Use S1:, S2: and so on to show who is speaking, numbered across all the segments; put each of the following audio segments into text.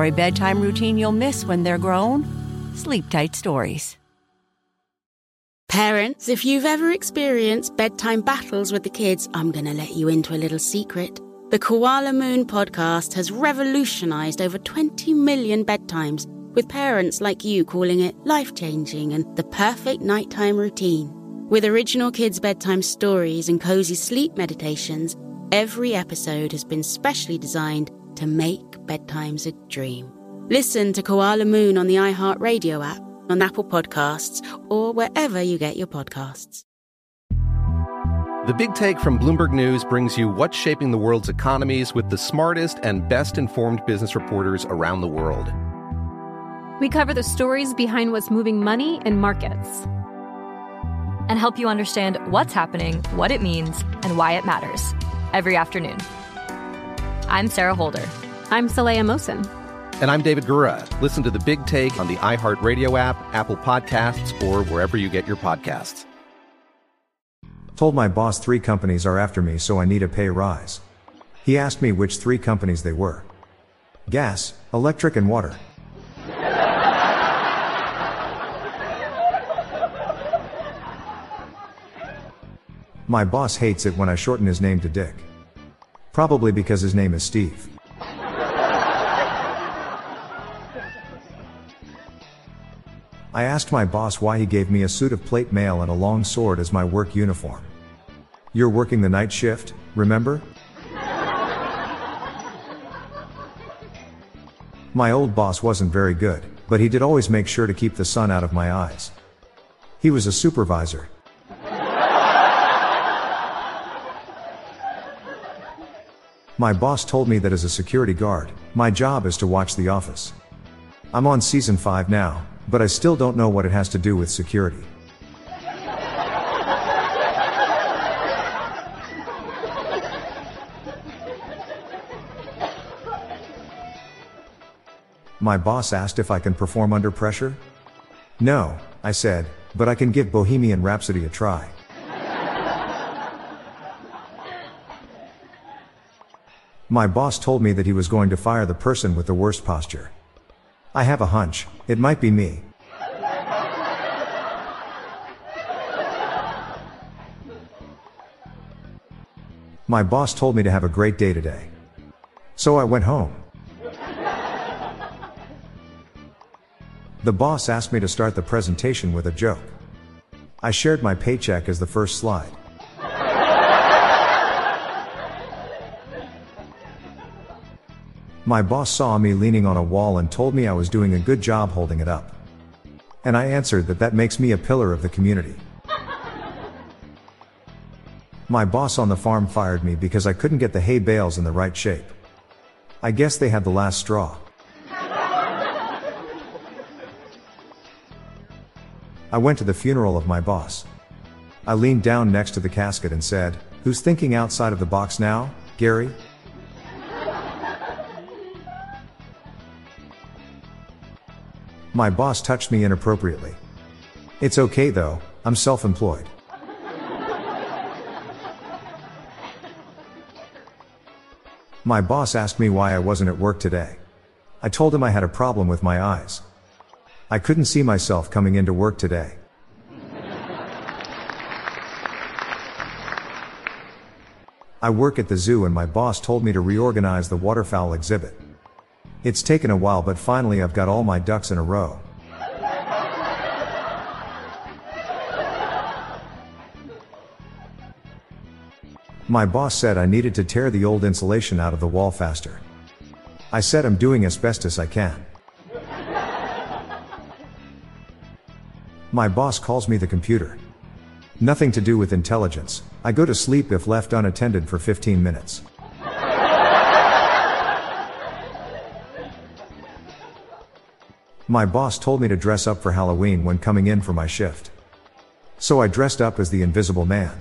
S1: For a bedtime routine you'll miss when they're grown, Sleep Tight Stories.
S2: Parents, if you've ever experienced bedtime battles with the kids, I'm going to let you into a little secret. The Koala Moon podcast has revolutionized over 20 million bedtimes, with parents like you calling it life changing and the perfect nighttime routine. With original kids' bedtime stories and cozy sleep meditations, every episode has been specially designed to make bedtimes a dream. Listen to Koala Moon on the iHeartRadio app, on Apple Podcasts, or wherever you get your podcasts.
S3: The Big Take from Bloomberg News brings you what's shaping the world's economies with the smartest and best informed business reporters around the world.
S4: We cover the stories behind what's moving money and markets
S5: and help you understand what's happening, what it means, and why it matters every afternoon. I'm Sarah Holder.
S4: I'm Saleha Mohsin.
S3: And I'm David Gura. Listen to the big take on the iHeartRadio app, Apple Podcasts, or wherever you get your podcasts.
S6: Told my boss three companies are after me, so I need a pay rise. He asked me which three companies they were gas, electric, and water. My boss hates it when I shorten his name to Dick. Probably because his name is Steve. I asked my boss why he gave me a suit of plate mail and a long sword as my work uniform. You're working the night shift, remember? My old boss wasn't very good, but he did always make sure to keep the sun out of my eyes. He was a supervisor, My boss told me that as a security guard, my job is to watch the office. I'm on season 5 now, but I still don't know what it has to do with security. My boss asked if I can perform under pressure? No, I said, but I can give Bohemian Rhapsody a try. My boss told me that he was going to fire the person with the worst posture. I have a hunch, it might be me. My boss told me to have a great day today. So I went home. The boss asked me to start the presentation with a joke. I shared my paycheck as the first slide. My boss saw me leaning on a wall and told me I was doing a good job holding it up. And I answered that that makes me a pillar of the community. My boss on the farm fired me because I couldn't get the hay bales in the right shape. I guess they had the last straw. I went to the funeral of my boss. I leaned down next to the casket and said, Who's thinking outside of the box now, Gary? My boss touched me inappropriately. It's okay though, I'm self employed. My boss asked me why I wasn't at work today. I told him I had a problem with my eyes. I couldn't see myself coming into work today. I work at the zoo and my boss told me to reorganize the waterfowl exhibit. It's taken a while, but finally I've got all my ducks in a row. My boss said I needed to tear the old insulation out of the wall faster. I said I'm doing as best as I can. My boss calls me the computer. Nothing to do with intelligence. I go to sleep if left unattended for 15 minutes. My boss told me to dress up for Halloween when coming in for my shift. So I dressed up as the Invisible Man.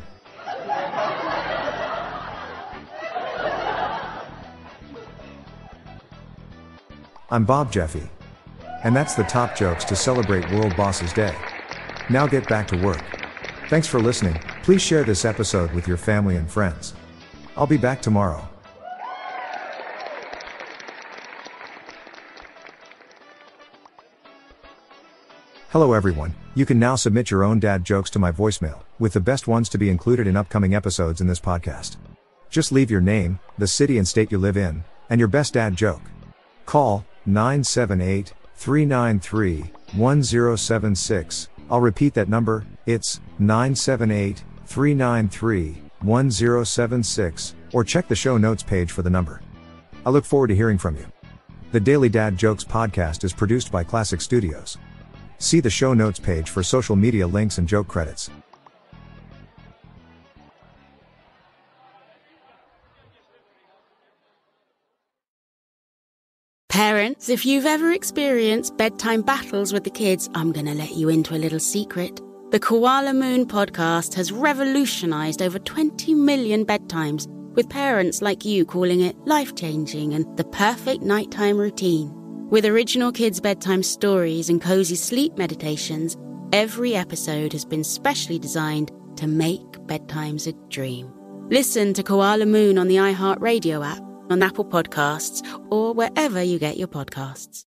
S6: I'm Bob Jeffy. And that's the top jokes to celebrate World Bosses Day. Now get back to work. Thanks for listening. Please share this episode with your family and friends. I'll be back tomorrow. Hello everyone. You can now submit your own dad jokes to my voicemail, with the best ones to be included in upcoming episodes in this podcast. Just leave your name, the city and state you live in, and your best dad joke. Call 978 393 1076. I'll repeat that number, it's 978 393 1076, or check the show notes page for the number. I look forward to hearing from you. The Daily Dad Jokes podcast is produced by Classic Studios. See the show notes page for social media links and joke credits.
S2: Parents, if you've ever experienced bedtime battles with the kids, I'm going to let you into a little secret. The Koala Moon podcast has revolutionized over 20 million bedtimes, with parents like you calling it life changing and the perfect nighttime routine. With original kids' bedtime stories and cozy sleep meditations, every episode has been specially designed to make bedtimes a dream. Listen to Koala Moon on the iHeartRadio app, on Apple Podcasts, or wherever you get your podcasts.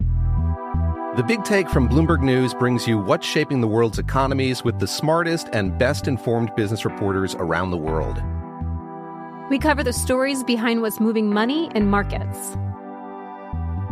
S3: The Big Take from Bloomberg News brings you what's shaping the world's economies with the smartest and best informed business reporters around the world.
S4: We cover the stories behind what's moving money and markets